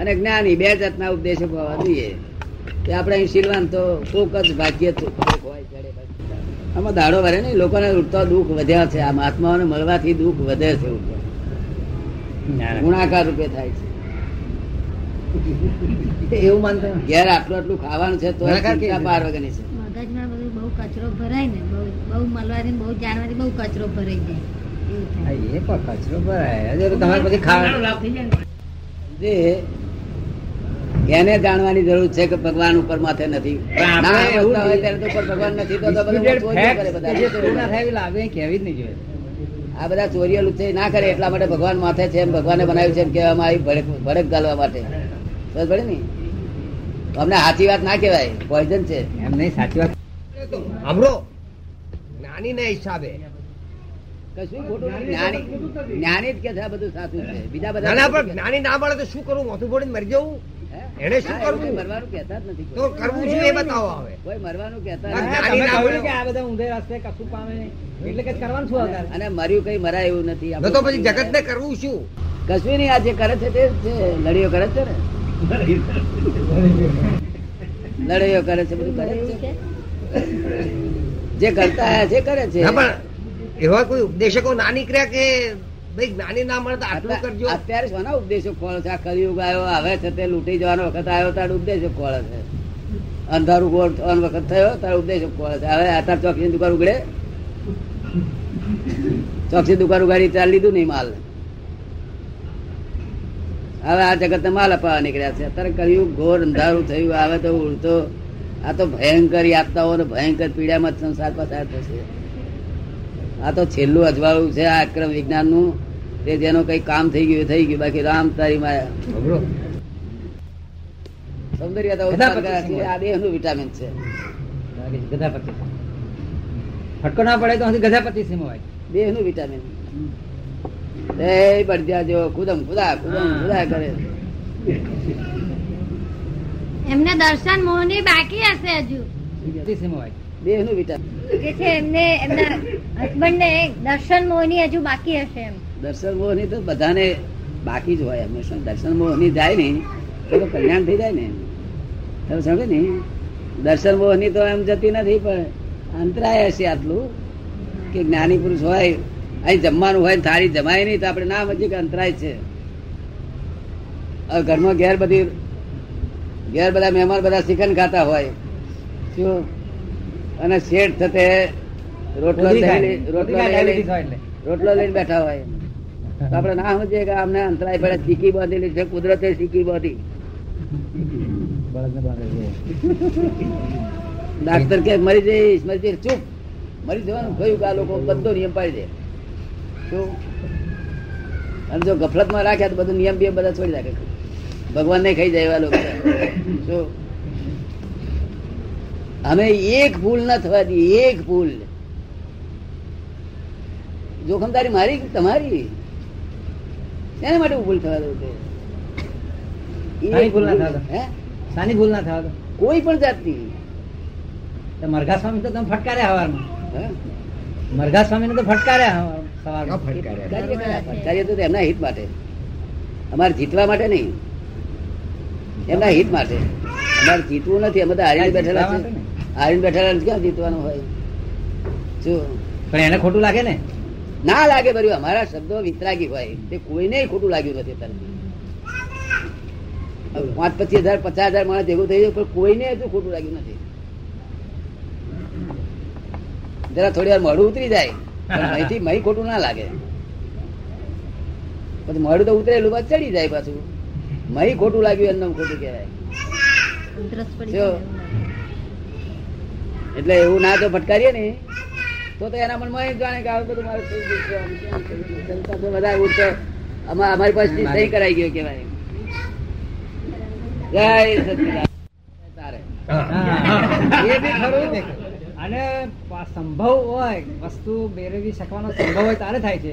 અને જ્ઞાની બે જાતના ઉપદેશો હોવા જોઈએ. કે આપણે અહીં શીલવાન તો કોક જ ભાગ્ય. આમાં દાડો વરે નહીં લોકોને ઉઠતા દુઃખ વધ્યા છે. આ મહાત્માઓને મળવાથી દુઃખ વધે છે ગુણાકાર રૂપે થાય છે. એવું માનતા ઘેર આટલું આટલું ખાવાનું છે તો બાર? વગરની છે. મગજમાં બધું બહુ કચરો ભરાય ને બહુ બહુ મળવાથી બહુ જાણવાથી બહુ કચરો ભરાઈ જાય. એ પણ કચરો ભરાય. તમારે પછી ખાવાનું જે એને જાણવાની જરૂર છે કે ભગવાન ઉપર માથે નથી. ભગવાન તો આ બધા ચોરીઓ લુચ્ચે ના કરે એટલા માટે ભગવાન માથે છે એમ ભગવાને બનાવ્યું છે એમ કહેવામાં આવી ભડક ભડક ગાલવા માટે. બસ પડે ને. અમને સાચી વાત ના કહેવાય. પોઈઝન છે. એમ નહીં સાચી વાત. સાંભળો. નાની ના હિસાબે કશું ખોટું જ્ઞાની જ્ઞાની જ કે છે આ બધું સાચું છે. બીજા ના ના પણ જ્ઞાની ના મળે તો શું કરવું મોથું ફોડીને મરી જવું? એને શું કરવું? મરવાનું કહેતા જ નથી તો કરવું શું એ બતાવો હવે? કોઈ મરવાનું કહેતા નથી. કે આ બધા ઊંધે રસ્તે કશું પામે એટલે કે કરવાનું શું અને મર્યું કઈ મરાય એવું નથી. તો પછી જગત ને કરવું શું? કશું નહીં આ જે કરે છે તે છે. લડીઓ કરે છે ને? લડાઈઓ કરે છે બધું કરે છે. છે? જે કરતા છે કરે છે. પણ એવા કોઈ ઉપદેશકો ના નીકળ્યા કે ભાઈ જ્ઞાની ના મળે આટલું કરજો? અત્યારે શોના ઉપદેશો ખોળે છે? આ કલિયુગ આવ્યો હવે છે તે લૂંટી જવાનો વખત આવ્યો ત્યારે ઉપદેશો ખોળે છે. અંધારું ગોળ થવાનો વખત થયો ત્યારે ઉપદેશો ખોળે છે. હવે અત્યારે ચોકસી દુકાન ઉગડે ચોકસી દુકાન ઉગાડી ચાલ લીધું નહીં માલ હવે આ જગત માલ અપાવવા નીકળ્યા છે. અત્યારે કળિયુગ ઘોર અંધારું થયું આવે તો ઉડતો. આ તો ભયંકર યાતનાઓ ભયંકર પીડામાં સંસાર પસાર થશે. આ તો છેલ્લું અજવાળું છે આ અક્રમ વિજ્ઞાનનું. તે જેનો કઈ કામ થઈ ગયું થઈ ગયું. બાકી રામ તારી માયા. સૌંદર્યતા. આ દેહનું વિટામિન છે. ગધાપતિ ફટકો ના પડે તો હજી ગધાપતિ સિંહ હોય. દેહનું વિટામિન એ બળદિયા જેવો કુદમ કુદા કુદમ કુદા કરે. એમને દર્શન મોહની બાકી હશે હજુ. દેહનું વિટામિન કે છે એમને એમના હસબન્ડ ને દર્શન મોહની હજુ બાકી હશે એમ. દર્શન મોહની તો બધાને બાકી જ હોય હંમેશા દર્શન મોહની જાય ને તો કલ્યાણ થઈ જાય ને. તમે સમજે ને? દર્શન મોહની તો એમ જતી નથી, પણ અંતરાય હશે આટલું કે જ્ઞાની પુરુષ હોય, અહીં જમવાનું હોય થાળી જમાય નહીં, તો આપણે ના સમજીએ કે અંતરાય છે. હવે ઘરમાં ઘેર બધી, ઘેર બધા મહેમાન બધા ચિકન ખાતા હોય. શું? અને શેઠ થતે રોટલો લઈને બેઠા હોય. તો આપણે ના સમજીએ કે અમને અંતરાય પડે શીખી બાંધેલી છે કુદરતે શીખી બાંધી. ડાક્ટર કે મરી જઈશ મરી જઈશ ચૂપ. મરી જવાનું કયું કે આ લોકો બધો નિયમ પાડી દે. શું? અને જો ગફલતમાં રાખ્યા તો બધું નિયમ બિયમ બધા છોડી રાખે ભગવાન ને ખાઈ જાય એવા લોકો. શું? અમે એક ભૂલ ના થવા દી એક ભૂલ. જોખમદારી મારી તમારી? શેના માટે ભૂલ થવા દઉં તે? તારી એક ભૂલ ના થવા દો. ભૂલ ના થવા કોઈ પણ જાતની. મરઘા સ્વામી તો તમે ફટકારે હવારમાં? મરઘા સ્વામી તો ફટકારે તો એમના હિત માટે. અમારે જીતવા માટે નહીં. એમના હિત માટે. અમારે જીતવું નથી. અમે તો હારીને બેઠેલા છે હારીને બેઠેલા ક્યાં જીતવાનું હોય? જો. પણ એને ખોટું લાગે ને. ના લાગે બર્યું અમારા શબ્દો વિતરાગી હોય. તે કોઈને ખોટું લાગ્યું નથી અત્યારે. પાંચ પચીસ હજાર પચાસ હજાર માણસ ભેગું થઈ ગયું પણ કોઈને હજુ ખોટું લાગ્યું નથી. જરા થોડી વાર મોઢું ઉતરી જાય પણ અહીંથી મહી ખોટું ના લાગે. પછી મોઢું તો ઉતરેલું બાદ ચડી જાય પાછું. મહી ખોટું લાગ્યું એમને ખોટું કહેવાય. એટલે એવું ના તો ફટકારીએ ને. તો તો એના મનમાં જાણે કે આવું બધું મારે થઈ ગયું છે, વધારે ઉઠતો અમારી પાસે સહી કરાઈ ગયો કેવાય જય સચિદાન તારે. એ બી ખરું. અને સંભવ હોય વસ્તુ મેળવી શકવાનો સંભવ હોય તારે થાય છે.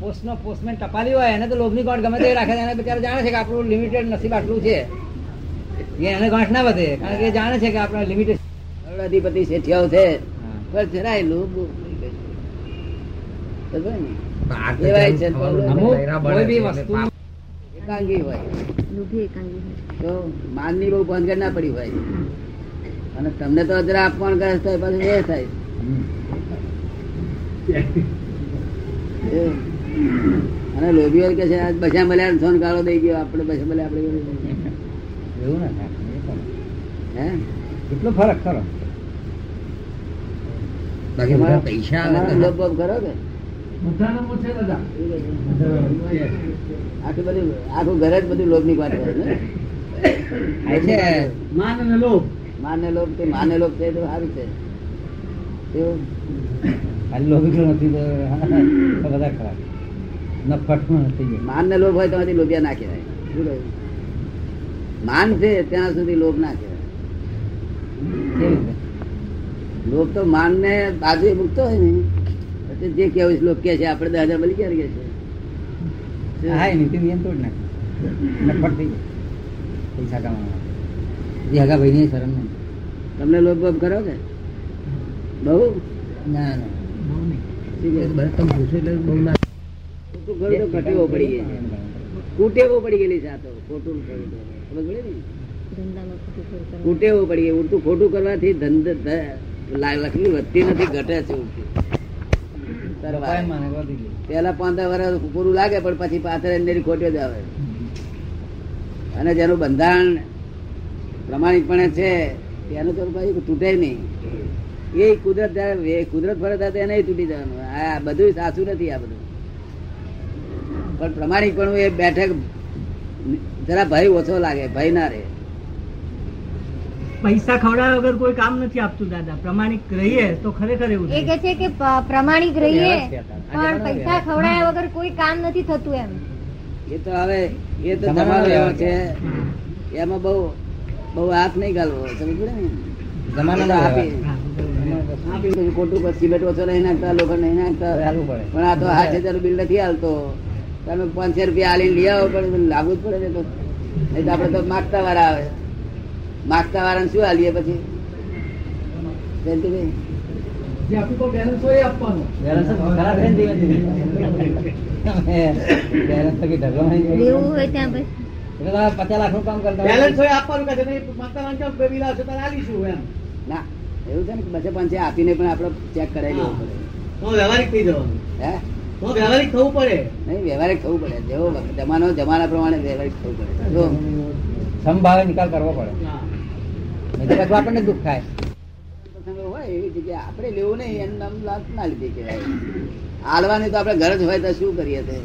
પોસ્ટનો પોસ્ટમેન ટપાલી હોય એને તો લોભની ગાંઠ ગમે તે રાખે છે. એને બિચારો જાણે છે કે આપણું લિમિટેડ નસીબ આટલું છે. એ એને ગાંઠ ના વધે કારણ કે એ જાણે છે કે આપણે લિમિટેડ અધિપતિ શેઠિયાઓ છે. પણ જરાય લોભ. એકાંગી હોય. તો માનની બહુ ના પડી હોય અને તમને તો જરા અપમાન કરે તો પાછું એ થાય એ. અને લોભીઓ કે છે આજ બસા મળ્યા સોન ગાળો દઈ ગયો આપણે બસા મળ્યા આપણે એવું ના. હે કેટલો ફરક ખરો બાકી મારા પૈસા કરો લોભ કે આખું બધું આખું ઘર જ બધું લોભની વાત કરે ને? આ છે. માને લોભ. તે માને લોભ છે તો સારું છે. લોભી માન લોભ હોય તો લોભિયા ના કહેવાય. માન છે ત્યાં સુધી લોભ ના કહેવાય. લોભ તો માન ને બાજુ મૂકતો હોય ને જે કેવું છે લોક કે છે. આપણે દસ હજાર મળી ગયા કે છે? હા એ નીતિ નિયમ તોડ નાખે. થઈ પૈસા કમાવા. એ હગા ભાઈ ની શરમ નહીં. તમને લોભ બોભ કરો કે? બહુ? ના ના? તમે પૂછો એટલે બહુ ના. ખોટું ખરું તો કટેવો પડી ગઈ છે. કૂટેવો પડી ગયેલી છે આ તો ખોટું ખબર પડી ને. કુટેવો પડી ગઈ ઉડતું ખોટું કરવાથી ધંધ લક્ષ્મી વધતી નથી ઘટે છે પેલા પાંચ વર્ષ પૂરું લાગે પણ પછી પાછળ અંદર ખોટ્યો જ આવે. અને જેનું બંધારણ પ્રમાણિકપણે છે તેનું તો કઈ તૂટે નહીં. એ કુદરત કુદરત ફરે ત્યારે એને તૂટી જવાનું. આ બધું સાચું નથી આ બધું. પણ પ્રમાણિકપણું એ બેઠક જરા ભય ઓછો લાગે ભય ના રહે. પૈસા ખવડાવ્યા વગર કોઈ કામ નથી આપતું દાદા. પ્રમાણિક રહીએ તો ખરેખર એવું એ કે છે કે પ્રમાણિક રહીએ પણ પૈસા ખવડાવ્યા વગર કોઈ કામ નથી થતું એમ. એ તો હવે એ તો તમારો એવો છે. એમાં બહુ બહુ હાથ નહીં ગાલવો સમજ પડે ને? જમાનો તો આપી. ખોટું પર સિમેન્ટ ઓછો નહીં નાખતા લોકો નહીં નાખતા. પણ આ તો આઠ હજાર બિલ નથી હાલતો. તમે પાંચસો રૂપિયા આલી લઈ આવો પણ લાગુ જ પડે છે તો. નહીં તો આપડે તો માગતા વાળા આવે. માગતા વાળાને શું હાલીએ પછી? પચાસ લાખનું કામ કરતા બેલેન્સ હોય આપવાનું છે. ના એવું છે ને બચે બસે પાંચે આપીને પણ આપડે ચેક કરાવી લેવું પડે. તો વ્યવહારિક થઈ જવાનું. હે? તો વ્યવહારિક થવું પડે. નહીં વ્યવહારિક થવું પડે. જેવો જમાનો જમાના પ્રમાણે વ્યવહારિક થવું પડે. સંભાવે સમભાવે નિકાલ કરવો પડે. નહીં તો આપણને દુઃખ થાય. હોય એવી જગ્યાએ આપણે લેવું નહીં એનું નામ લાભ ના લીધી કહેવાય. તો આપણે ઘર જ હોય તો શું કરીએ તે?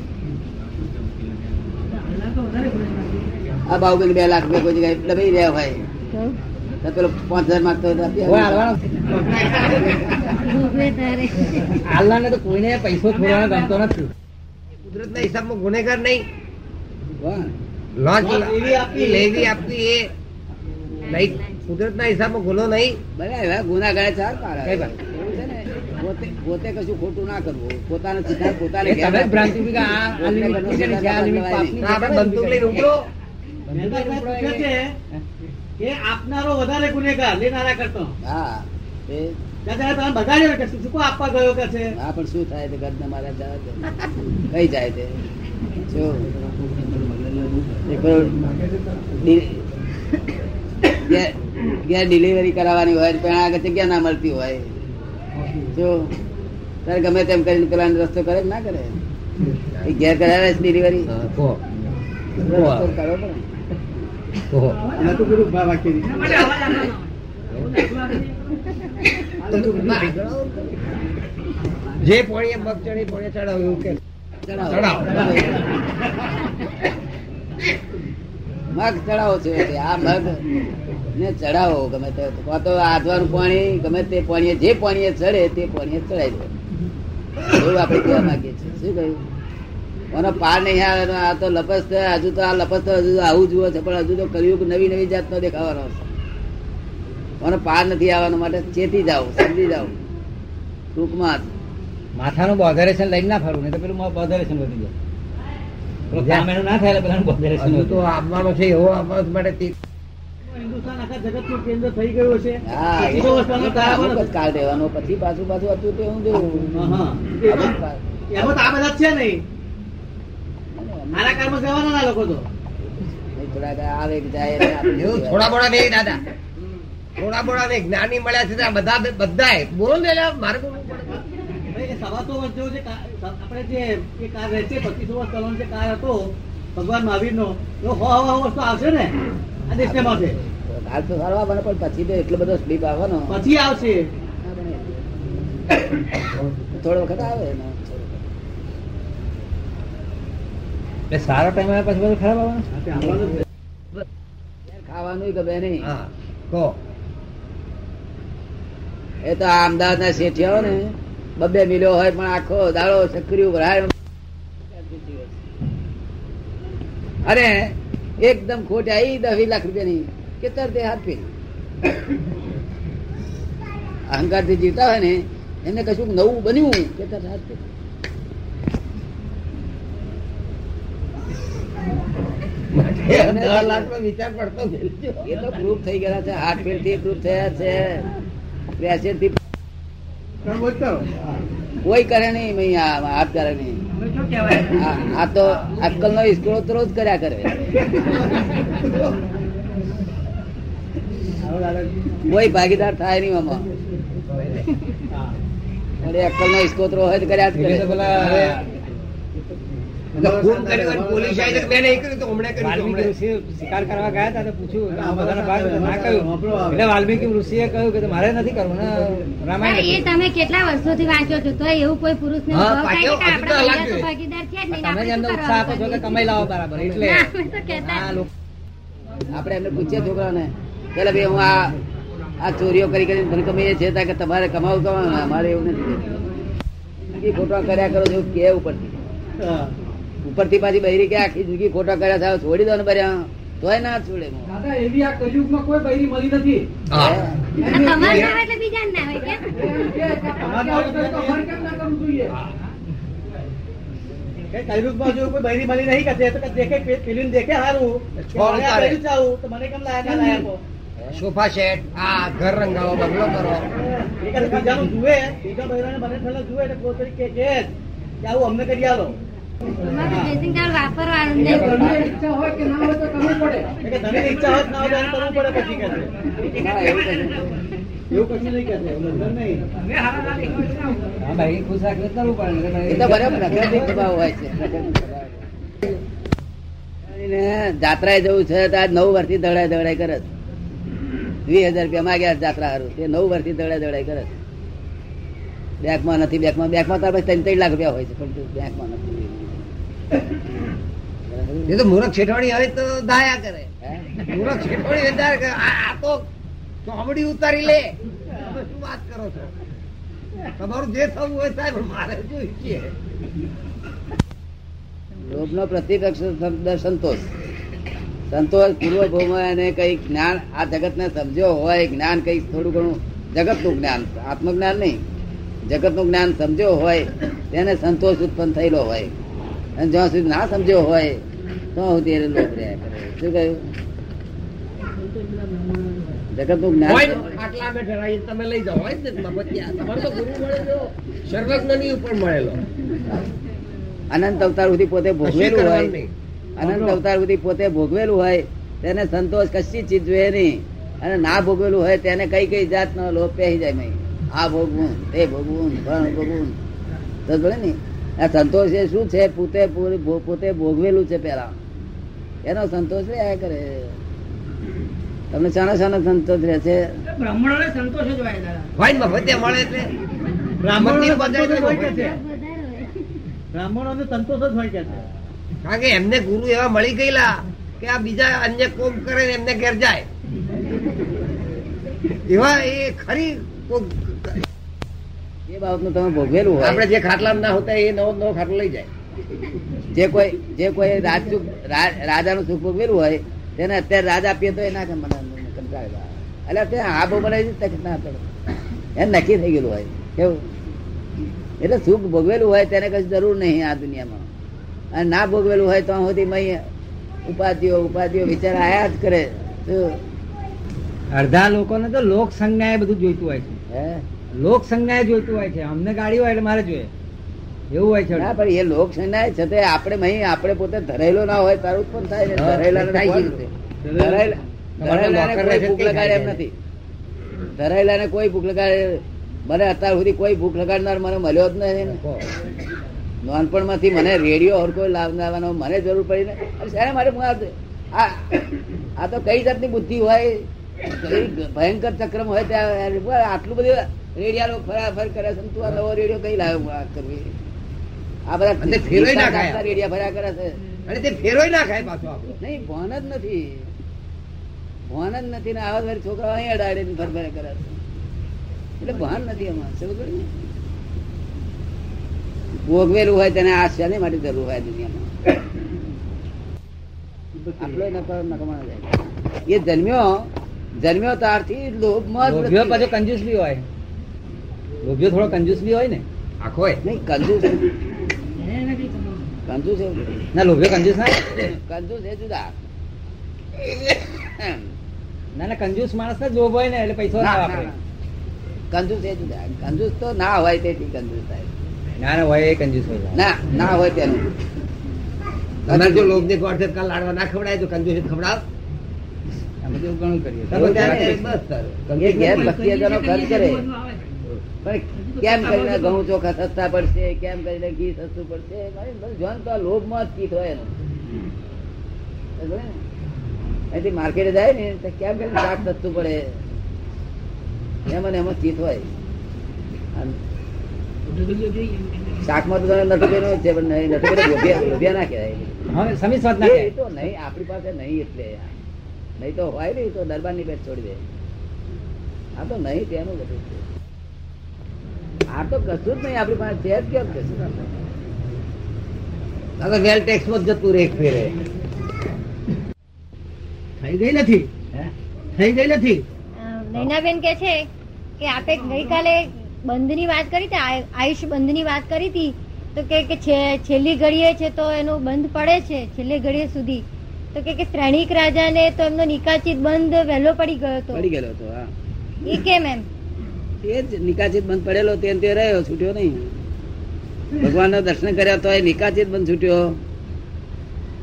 આ બાહુબલી બે લાખ રૂપિયા કોઈ જગ્યાએ દબાઈ રહ્યા હોય. તો પેલો પાંચ હજાર માંગતો હોય તો આપી કોઈ આવે. હાલવાનો ભોગવે તારે હાલનાને તો કોઈને પૈસો છોડવાનો ગમતો નથી. કુદરતના હિસાબમાં ગુનેગાર નહીં. લોન્ચ. લેવી આપવી એ નહીં કુદરતના હિસાબમાં ગુનો નહીં. ભલે એવા ગુના ગયા ચાર પાડે. એવું છે ને? પોતે પોતે કશું ખોટું ના કરવું. પોતાનો સિદ્ધાંત પોતાને તમે ભ્રાંતિ કે આ આ છે, આ limit પાપની આપણે બંદૂક લઈને ઉપડો પૂછે છે કે આપનારો વધારે ગુનેગાર લેનારા કરતો. હા એ. દાદા તમે બગાડ્યો કે શું શું આપવા ગયો કે છે? હા પણ શું થાય તે ઘરના મારા જવા દે. કઈ જાય તે એક ઘેર- ડિલિવરી કરાવવાની હોય પણ આગળ જગ્યા ના મળતી હોય. જો તારે ગમે તેમ કરીને પેલા રસ્તો કરે ના કરે? એ ઘેર કરાવે છે ડિલિવરી જે પોણીએ મગ પોળીએ પોણીએ ચડાવ એવું કે. ચડાવ. મગ ચડાવો છે આ મગ ને ચડાવો ગમે તે કાં તો આધવાનું પાણી ગમે તે પાણીએ જે પાણીએ ચડે તે પાણી ચડાઈ દો. એવું આપણે કહેવા માંગીએ છીએ. શું કહ્યું? કોનો પાર નહીં આવે આ તો લપસ છે હજુ તો આ લપસ તો હજુ આવું જુઓ છે પણ હજુ તો કલયુગ નવી નવી જાતનો દેખાવાનો છે કોનો પાર નથી આવવાનો માટે ચેતી જાઓ સમજી જાઓ. ટૂંકમાં. માથાનું બોધરેશન લઈને ના ફરવું નહીં તો પેલું બોધરેશન વધી જાય. ના થાય પેલા બોધરેશન તો આવવાનો છે એવો આવવા માટે આખા કેન્દ્ર થઈ ગયું છે પછી કાળ રહેવાનો. પછી પાછું પાછું હતું તે હું જોઉં. હા, હા. આ બધા છે નહીં આના કારમાં જવાના ના લોકો તો. આવે જાય આપણે થોડા બોડા નહીં દાદા. થોડા બોડા નહીં જ્ઞાની મળ્યા છે બધા બધા બોલો ને મારે બોલવું પડે ભાઈ, એ સવાસો વર્ષ જેવો જે આપણે જે એ કાર રહે પચીસો વર્ષ જે કાર હતો ભગવાન મહાવીર નો હો હવા વર્ષ તો આવશે ને? આ દેશને માટે. હાલ તો સારો આવવાનો પણ પછી તો એટલો બધો સ્લીપ આવવાનો પછી આવશે. થોડો વખત આવે ને. સારો ટાઈમ આવે પછી બધું ખરાબ આવે આવવાનું ખાવાનું ગમે નહીં કહો. એ તો આ અમદાવાદ ના શેઠિયાઓ ને. બબે મિલ્યો હોય પણ આખો દાડો સક્રિય ભરાય અરે એકદમ ખોટ આવી દસ લાખ લાખ રૂપિયાની. કે તરત હાથ ફેરી અહંકારથી જીવતા હોય ને એમને કશું નવું બન્યું કે તરત હાથ ફેરી વિચાર પડતો એ તો પ્રૂફ થઈ ગયા છે હાથ ફેરથી પ્રૂફ થયા છે. પ્રેશરથી તમે બોલ કરો. કોઈ કરે નહીં મહી આ હાથ કરે નહીં. આ આ તો અક્કલ નો ઇસ્કોળો તો રોજ કર્યા કરે. કોઈ ભાગીદાર થાય નહીં આમાં. અરે અક્કલ નો ઇસ્કોતરો હોય તો કર્યા જ કરે. વાલ્મીકી ઋષિએ કહ્યું કે મારે નથી કરવું ને રામાયણ એ તમે કેટલા વર્ષોથી વાંચો છો? તો એવું કોઈ પુરુષ ને ભાગીદાર છે. તમે જ આપણે એમને શું ઉત્સાહ આપો છો કે કમાઈ લાવો બરાબર એટલે. ના, અમે તો કહેતા આ લોકો આપણે એમને પૂછીએ છોકરાને પેલા ભાઈ હું આ આ ચોરીઓ કરી કરીને ધન કમાઈએ છે કે તમારે કમાવું કમાવું અમારે એવું નથી ખોટા કર્યા કરો છો કે ઉપરથી. ઉપરથી પાછી બહેરી કે આખી જિંદગી ખોટા કર્યા છે છોડી દો ને બર્યા તોય ના છોડે દાદા એવી આ કલયુગમાં કોઈ બહેરી મળી નથી. હા. આ તમારે ના હોય એટલે બીજાને ના હોય કેમ? તમારે આવું કરે તો અમારે કેમ ના કરવું જોઈએ. કે કલયુગમાં જો કોઈ બહેરી મળી નહીં કે દેખે પે- દેખે હારું. તો મને કેમ લાયા લાયા? સોફા સેટ આ ઘર રંગાવો બંગલો કરો બીજાનું જુએ બીજા બૈરાને મને થયેલા જુએ એટલે પોતે કે કે કે આવું અમને કરી આવો અમારે તો dressing towel વાપરવાનું જ નહીં. તમને ઈચ્છા હોય કે ના હોય તો કરવું પડે એ કે તને ઈચ્છા હોત ના હોય તો એને કરવું પડે પછી કે છે. હા, એવું કશું નહીં. એવું કશું નહીં કે છે એવું નહીં હા ભાઈ ખુશ રાખીને કરવું પડે ને એ તો બરાબર પ્રકૃતિ સ્વભાવ હોય છે પ્રકૃતિ સ્વભાવ. એને જાત્રાએ જવું છે તો આજ નવ વર્ષથી દડાય દડાય કરે છે. વીસ હજાર રૂપિયા માંગ્યા જાત્રા હારું. તે નવ વર્ષથી દડાય દડાય કરે છે. બેંકમાં નથી બેંકમાં બેંકમાં તાર પછી ત્રણ ત્રણ લાખ રૂપિયા હોય છે પણ બેંકમાં નથી. એ તો મૂરખ શેઠવાણી આવે તો દાયા કરે. મૂરખ મૂર્ખ શેઠવાણી કરે. આ તો ચોમડી ઉતારી લે. શું વાત કરો છો? તમારું જે થવું હોય સાહેબ મારે જોઈ લોભ નો પ્રતિપક્ષ સંતોષ. સંતોષ પૂર્વ ભૂમ એને કઈ જ્ઞાન આ જગત ને સમજ્યો હોય જ્ઞાન કઈ થોડું ઘણું જગતનું જ્ઞાન આત્મજ્ઞાન નહીં. જગતનું જ્ઞાન સમજ્યો હોય તેને સંતોષ ઉત્પન્ન થયેલો હોય. અને જ્યાં સુધી ના સમજ્યો હોય તો હું તેને લોક રહ્યા કરે. શું કહ્યું? જગતનું જ્ઞાન તમે લઈ જાઓ. તો ગુરુ મળેલો ઉપર મળેલો. અનંત અવતાર સુધી પોતે ભોગવેલું હોય. નહીં? અનંત અવતાર સુધી પોતે ભોગવેલું હોય તેને સંતોષ કશી ચીજ જોઈએ નહીં. અને ના ભોગવેલું હોય તેને કઈ કઈ જાતનો લોભ પહેરી જાય નહીં. આ ભોગવું તે ભોગવું ભણ ભોગવું. તો ને આ સંતોષ એ શું છે? પોતે પૂરી- પોતે ભોગવેલું છે પેલા એનો સંતોષ રહ્યા કરે. તમને શાનો શાનો સંતોષ રહે છે? બ્રાહ્મણોને સંતોષ જ હોય દાદા. હોય ને મફતિયા મળે એટલે. છે. બ્રાહ્મણોને સંતોષ જ હોય કે છે? કારણ કે એમને ગુરુ એવા મળી ગયેલા કે આ બીજા અન્ય કોમ કરે ને એમને ઘેર જાય. એવા એ ખરી એ બાબતનું તમે ભોગવેલું હોય. આપણે જે ખાટલા ના હોતા એ નવો નવો ખાટલો લઈ જાય. જે કોઈ જે કોઈ રાજ સુખ રા- રાજાનું સુખ ભોગવેલું હોય તેને અત્યારે રાજ આપીએ તો એના મને કંટાળેલા એટલે અત્યારે આ બહુ બનાવી તક ના પડે. એને નક્કી થઈ ગયેલું હોય. કેવું? એટલે સુખ ભોગવેલું હોય તેને કઈ જરૂર નહીં આ દુનિયામાં. અને ના ભોગવેલું હોય તો સુધી ઉપાધિઓ ઉપાધિઓ વિચાર આયા જ કરે? અડધા લોકોને તો લોક સંજ્ઞાએ બધું જોઈતું હોય છે લોક સંજ્ઞાએ જોઈતું હોય છે અમને ગાડી હોય એટલે મારે જોઈએ એવું હોય છે ના પણ એ લોક સંજ્ઞાય છે તે આપણે મહી આપણે પોતે ધરેલો ના હોય તારું ઉત્પન્ન થાય ને હા, ધરેલાને થાય છે. ધરાયેલા- નોકર કોઈ ભૂખ લગાડે એમ ખાય છે. નથી કોઈ ભૂખ લગાડે મને અત્યાર સુધી કોઈ ભૂખ લગાડનાર મને મળ્યો જ નથી ને. નાનપણમાંથી મને રેડિયો લાવ લાવવાનો મને જરૂર પડી ને શાને મારે હું આ- તો કઈ જાતની બુદ્ધિ હોય? ભયંકર ચક્રમ હોય ત્યાં આટલું બધું રેડિયા ફરાફર કરે છે તું આ નવો રેડિયો કઈ લાવ્યો? આ કરવી. આ બધા અને ફેરવાય ના ખાય. રેડિયા ફર્યા કરે છે. અને તે ફેરોય ના ખાય પાછો નહીં ભણ જ નથી. ભણ જ નથી ને આવા વાળી છોકરાઓ અહીં અડાડીને ફરફરે કરે છે. એટલે ભાન નથી એમાં સમજ ને? ભોગવેલું હોય તેને આ શાની માટે જરૂર હોય દુનિયામાં. આટલો નકર નકમા જાય. એ જન્મ્યો જન્મ્યો ત્યારથી લોભમાં પાછો કંજૂસ બી હોય. લોભ્યો થોડો કંજૂસ બી હોય ને? આખો હોય. નહીં કંજૂસ કંજૂસ ના લોભ્યો કંજૂસ ના? કંજૂસ એ જુદા. ના ના કંજૂસ માણસ ને લોભ હોય ને એટલે પૈસો ના વાપરે. કંજૂસ એ જુદા. કંજૂસ તો ના હોય તેથી કંજૂસ થાય. ના ના હોય એ કંજૂસ હોય. ના ના હોય તેનું. તમે જો લોભની ગોળ કાલ લાડવા ના ખવડાય તો કંજૂસી ખવડાવ. બધું ઘણું કરીએ બસ ખર્ચ કરે. કેમ કરીને ઘઉં ચોખા સસ્તા પડશે? કેમ કરીને ઘી સસ્તું પડશે? જોન તો લોભમાં જ ચીત હોય એનું? અહીંથી માર્કેટે જાય ને તો કેમ કરીને શાક સસ્તું પડે? એમ ને એમાં ચીત હોય અને ઢગલીઓ જોઈએ એમ કે. શાકમાં તો તમે નથી કર્યું છે પણ નહીં નથી કર્યું લોભિયા લોભિયા ના કહેવાય. હવે સમી સ્વાદ ના એ તો નહીં આપણી પાસે નહીં એટલે. નહીં તો હોય નહીં તો દરબારની બેટ છોડી દે. આ તો નહીં તેનું બધું છે. આ તો કશું જ નહીં આપણી પાસે છે જ કેમ કશું? આ તો વેલ ટેક્સમાં જ જતું રે એક ફેરે. થઈ ગઈ નથી? થઈ ગઈ નથી? નૈનાબેન કે છે કે આપે ગઈકાલે બંધની વાત કરી હતી આયુ- આયુષ બંધની વાત કરી હતી તો કે છેલ્લી ઘડીએ છે તો એનું બંધ પડે છે છેલ્લી ઘડીએ સુધી. તો કે શ્રેણીક રાજાને તો એમનો નિકાચિત બંધ વહેલો પડી ગયો હતો. પડી ગયેલો હતો હા. એ કેમ એમ? એ જ નિકાચિત બંધ પડેલો તે તે રહ્યો છૂટ્યો નહીં. ભગવાન દર્શન કર્યા તોય નિકાચિત બંધ છૂટ્યો.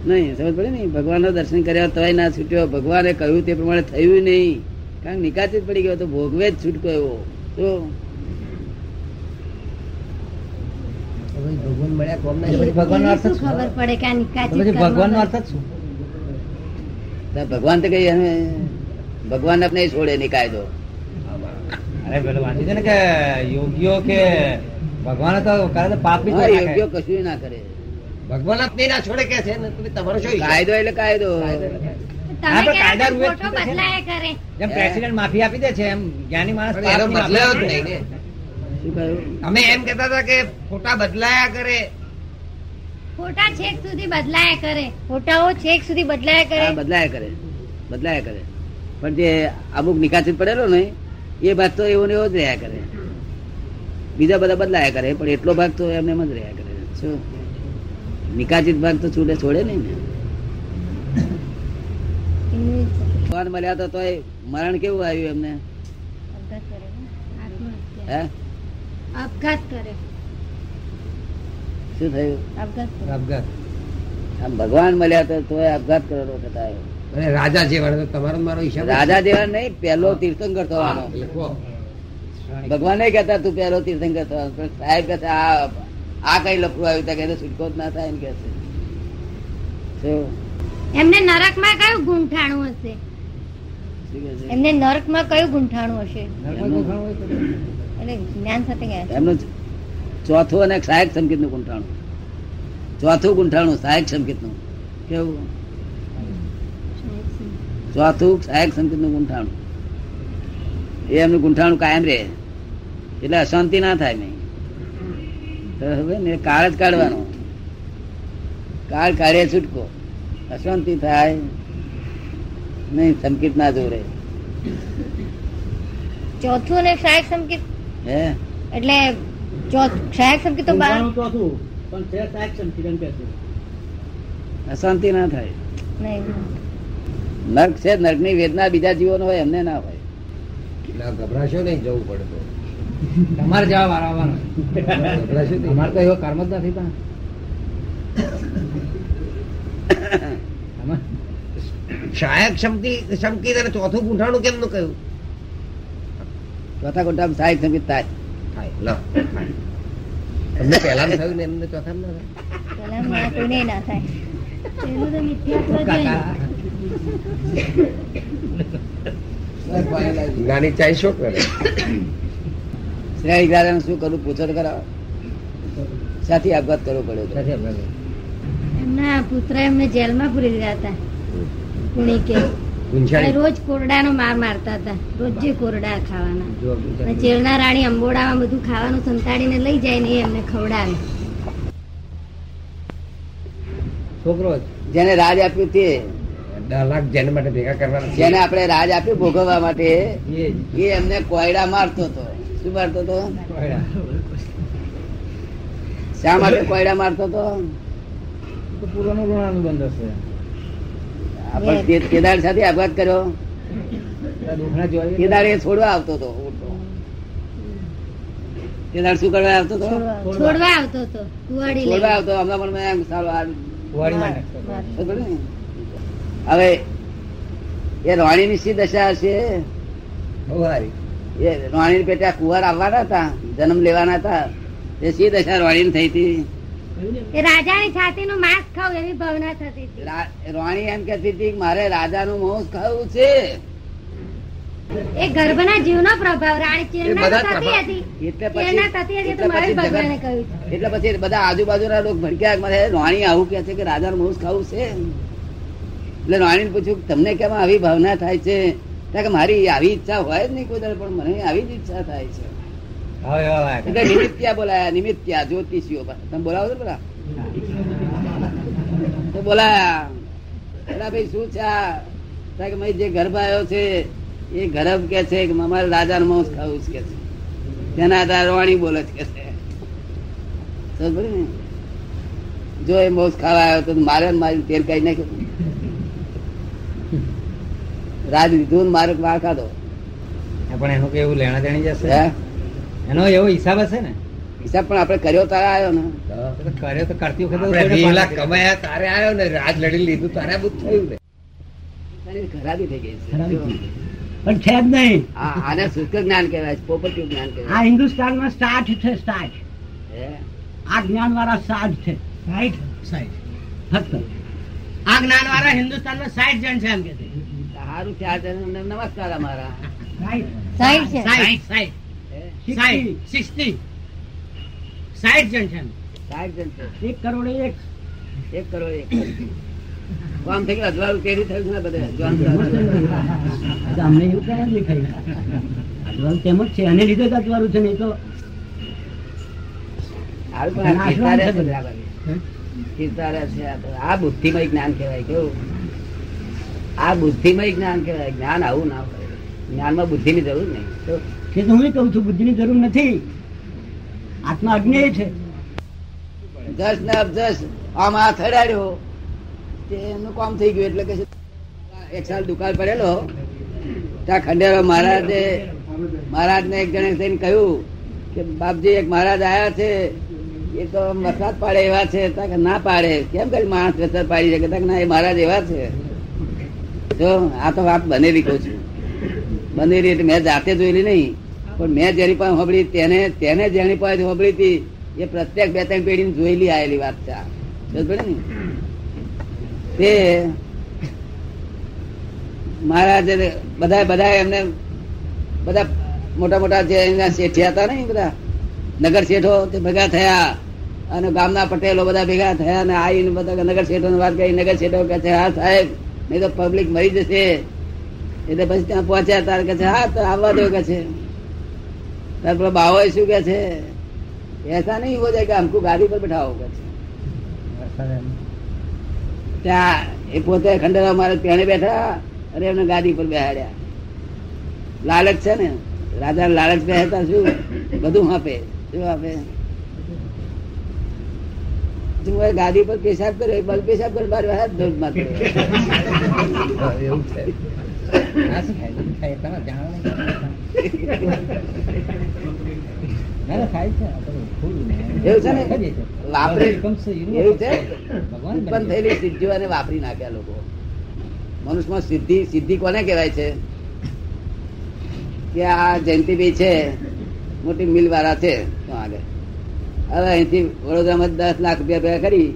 નહીં સમજ પડે નહીં ભગવાન દર્શન કર્યા તોય ના છૂટ્યો. ભગવાને કહ્યું તે પ્રમાણે થયું નહીં. કારણ કે નિકાચિત પડી ગયો તો ભોગવે જ છૂટકો એવો. તો ભગવાન મળ્યા કોમ તો ભગવાન નો અર્થ? ખબર પડે કે આ નિકાચિત પછી ભગવાનનો કર્મ અર્થ શું? ભગવાન તો કઈ અમે ભગવાન આપણે છોડે નહીં કાયદો. અરે પેલો વાંચી છે ને કે યોગીઓ કે ભગવાન તો કરે તો પાપ બી નાખે. કશું ના કરે. ભગવાન આપને ના છોડે કે છે ને તમે તમારો શું કાયદો એટલે કાયદો. કાયદો ને. જેમ પ્રેસિડેન્ટ માફી આપી દે છે એમ જ્ઞાની માણસની બદલાયો જ નહીં અમે એમ કહેતા હતા કે ફોટા બદલાયા કરે. ફોટા છેક સુધી બદલાયા કરે. ફોટાઓ છેક સુધી બદલાયા કરે. બદલાયા કરે. બદલાયા કરે. પણ જે અમુક નિકાસિત પડેલો ને એ ભાગ તો એવો ને એવો જ રહ્યા કરે. બીજા બધા બદલાયા કરે પણ એટલો ભાગ તો એમને એમ જ રહ્યા કરે. શું? નિકાસિત ભાગ તો છૂટે છોડે નહીં ને. ભગવાન મળ્યા તો તોય મરણ કેવું આવ્યું એમને. હે? આપઘાત કરે. શું થયું? આપઘાત આપઘાત. આમ ભગવાન મળ્યા તો તોય આપઘાત કરેલો થતા આવ્યો અને રાજા જેવા તમારો મારો હિસાબ રાજા જેવા નહીં પહેલો તીર્થંકર થવાનો. ભગવાન કહેતા તું પહેલો તીર્થંકર થવાનો. પણ સાહેબ કહેતા આ આ કઈ લફડું આવ્યું ત્યાં કે છૂટકો જ ના થાય ને કે એમને નરકમાં કયું ગુંઠાણું હશે? એમને નરકમાં કયું ગુંઠાણું હશે? એમનું ચોથું અને સહાયક સંકેતનું ગુંઠાણું. ચોથું ગુંઠાણું સહાયક સંકેતનું કેવું? ચોથું સહાયક સંકેતનું ગુંઠાણું. એ એમનું ગુંઠાણું કાયમ રહે. એટલે અશાંતિ ના થાય નહીં. હવે ને કાળ જ કાઢવાનો. કાળ કાઢે છૂટકો. અશાંતિ થાય. નહીં સંકેત ના જોડે. ચોથું અને સહાયક સંકેત હે એટલે સંકેત તો બાર ચોથું, પણ છે સાહેબ સંકીર્તન કે છે. અશાંતિ ના થાય નહીં નર્ક છે નર્કની વેદના બીજા જીવો હોય એમને ના હોય એટલે ગભરાશો નહીં જવું પડતું તમારે જવાબ આવવાનો? અમારે તો એવો કર્મ જ નથી પણ શાયક ક્ષમતી અને ચોથું પૂંઠાણું કેમ નું કહ્યું ચોથા કોટામાં સાહેબ સંગીત થાય. થાય લો. તમને પહેલા થયું ને એમને ચોથા ના થાય? ના ચાય શું કરે? શ્રેય દાદાને શું કરવું પૂછો તો ખરા. સાથી આપઘાત કરવો પડ્યો સાથે આપણે એમના પુત્ર એમને જેલમાં પૂરી દીધા હતા. અને પૂંછાણી રોજ કોરડાનો માર મારતા હતા. રોજ કોરડા ખાવાના. જો રાણી અંબોડામાં બધું ખાવાનું સંતાડીને લઈ જાય ને એમને ખવડાવે. છોકરો જેને રાજ આપ્યું તે. લાખ જેને માટે ભેગા કરવાના જેને આપણે રાજ આપ્યું ભોગવવા માટે એ એમને કોયડા મારતો હતો. શું મારતો હતો? શા માટે કોયડા મારતો હતો? તો પૂર્વનું ઋણાનુબંધ હશે કેદાર સાથે આપઘાત કર્યો? કેદાર એ છોડવા આવતો હતો. કેદાર શું કરવા આવતો હતો? છોડવા આવતો. હતો. છોડવા આવતો. હમણાં પણ એમ સારું? હવે એ રાણી ની શી દશા હશે? બહુ સારી એ રાણી પેટે કુવાર આવવાના હતા? જન્મ લેવાના હતા? એ શી દશા રાણી થઈ હતી? એ રાજાની છાતીનું માંસ ખાવ એવી ભાવના થતી હતી. રા- રાણી એમ કહેતી હતી કે મારે રાજાનું માંસ ખાવું છે. એ ગર્ભના જીવનો પ્રભાવ રાણી એટલે પછી બધા આજુબાજુના લોકો ભડક્યા મારે રાણી આવું કે છે કે રાજાનું માંસ ખાવું છે. એટલે રાણીને પૂછ્યું કે તમને કેમ આવી ભાવના થાય છે? કે મારી આવી ઈચ્છા હોય જ નહીં કોઈ પણ મને આવી જ ઈચ્છા થાય છે. નિમિત્યા બોલાયા? નિમિત્યા જ્યોતિષીઓ તમે બોલાવો છો પેલા? તો બોલાયા. પેલા ભાઈ શું છે કે જે ગર્ભ આવ્યો છે એ ગર્ભ કે છે કે અમારે રાજાનું માંસ ખાવું કે છે? તેના આધારે વાણી બોલે છે કે છે. ને? જો એ મોસ ખાવા આવ્યો તો મારે મારી તેલ કઈ નાખ્યું. રાજ લીધું ને મારે વાર ખાધો. પણ એનું કેવું લેણા દેણી જશે હે? એનો એવો હિસાબ હશે ને? હિસાબ પણ આપણે કર્યો તારે આવ્યો ને. કર્યો તો કરતી વખતે કમાયા તારે આવ્યો ને રાજ લડી લીધું તારે બધું થયું ને. ખરાબી થઈ ગઈ પણ છે જ નહીં. આને શુષ્ક જ્ઞાન કહેવાય પોપટિવ જ્ઞાન કહેવાય. આ હિન્દુસ્તાનમાં સ્ટાર્ટ છે સ્ટાર્ટ હે? આ જ્ઞાન વાળા સાઠ છે. સાઠ? સાઠ. ફક્ત આ જ્ઞાન વાળા હિન્દુસ્તાનમાં સાઠ જણ છે એમ કે સારું આ જણને નમસ્કાર અમારા. સાઠ. સાઠ સાઠ. સિક્સટી. સાઠ જણ છે સાઠ જણ છે. એક કરોડ એક. એક કરોડ એક. કામ થઈ ગયું અજવાળું કેરી થયું ને બધે. અમને એવું ક્યાં દેખાય? અજવાળું તેમ જ છે. એને લીધે જ અજવાળું છે નહીં તો. આ બુદ્ધિમય જ્ઞાન કહેવાય કેવું આ બુદ્ધિમય જ્ઞાન કહેવાય. જ્ઞાન આવું ના હોય. જ્ઞાનમાં બુદ્ધિની જરૂર નહીં. એ તો હું કહું છું, બુદ્ધિની જરૂર નથી. આત્મા અજ્ઞેય છે. જસ ને અબજસ આમ આ થડાડ્યો તે એમનું કામ થઈ ગયું, એટલે કે એક સાલ દુકાળ પડેલો. ત્યાં ખંડેરો મહારાજે, મહારાજને એક જણે થઈને કહ્યું કે, બાપજી, એક મહારાજ આવ્યા છે. એ તો વરસાદ પાડે એવા છે. કે ના પાડે. કેમ કરી માણસ વરસાદ પાડી શકે? ના, એ મહારાજ એવા છે. જો, આ તો વાત બનેલી કહું છું. બનેલી એટલે મેં જાતે જોયેલી નહીં. પણ મેં જેની પાસે હોબળી તેને તેને જેની પાસે હોબળી હતી, એ પ્રત્યેક બે ત્રણ પેઢી જોયેલી આવેલી વાત છે તે મારા મહારાજે બધા બધા એમને, બધા મોટા મોટા જે એના શેઠિયા હતા ને બધા, નગર શેઠો તે ભેગા થયા અને ગામના પટેલો બધા ભેગા થયા અને આવીને બધા નગર શેઠો વાત કરી, નગર શેઠો કે છે, હા સાહેબ, નહીં તો પબ્લિક મરી જશે. એટલે પછી ત્યાં પહોંચ્યા તાર કે છે, હા, તો આવવા દો કે છે. પેલો બાવો શું કે છે? એસા નહીં હો જાય કે હમકુ ગાડી પર બેઠા કે છે. ત્યાં એ પોતે ખંડેરા મહારાજ ત્યાં બેઠા અને એમને ગાડી પર બેહાડ્યા. લાલચ છે ને? રાજા લાલચ બેહતા શું? બધું આપે. શું આપે? ગાડી પર પેશાબ કર્યો બલ પેશાબ કર્યો બાર વાત ધોધમાં કર્યો ઉત્પન્ન થયેલી સિદ્ધિઓ વાપરી નાખ્યા લોકો. મનુષ્યમાં સિદ્ધિ સિદ્ધિ કોને કહેવાય છે? કે આ જયંતિભાઈ છે મોટી મિલ વાળા છે આગળ. હવે અહીંથી વડોદરામાં દસ લાખ રૂપિયા ભેગા કરી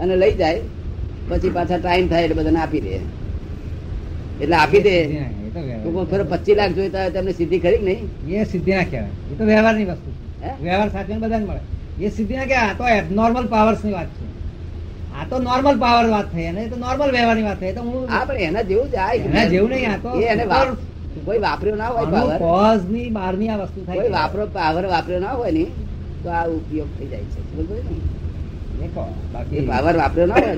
અને લઈ જાય. પછી પાછા ટાઈમ થાય એટલે બધાને આપી દે. એટલે આપી દે. પચીસ લાખ જોઈતા હોય તમને સિદ્ધિ ખરી નહીં? એ સિદ્ધિ ના કહેવાય. એ તો વ્યવહારની વસ્તુ? વ્યવહાર સાથે બધાને મળે. એ સિદ્ધિ ના કે આ તો એબનોર્મલ પાવર્સની વાત છે. આ તો નોર્મલ પાવર વાત થઈ અને તો નોર્મલ વ્યવહારની વાત થઈ તો હું હા પણ એના જેવું જાય એના જેવું નહીં આ તો એને કોઈ વાપર્યો ના હોય પાવર કોઝની બહારની આ વસ્તુ થાય કોઈ વાપરો પાવર વાપર્યો ના હોય ને તો આ ઉપયોગ થઈ જાય છે. બરોબર ને? બાકી પાવર વાપર્યો ના હોય.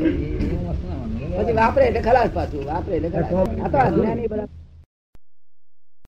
પછી વાપરે એટલે ખલાસ પાછું વાપરે એટલે ખલાસ. આ તો અજ્ઞાની બધા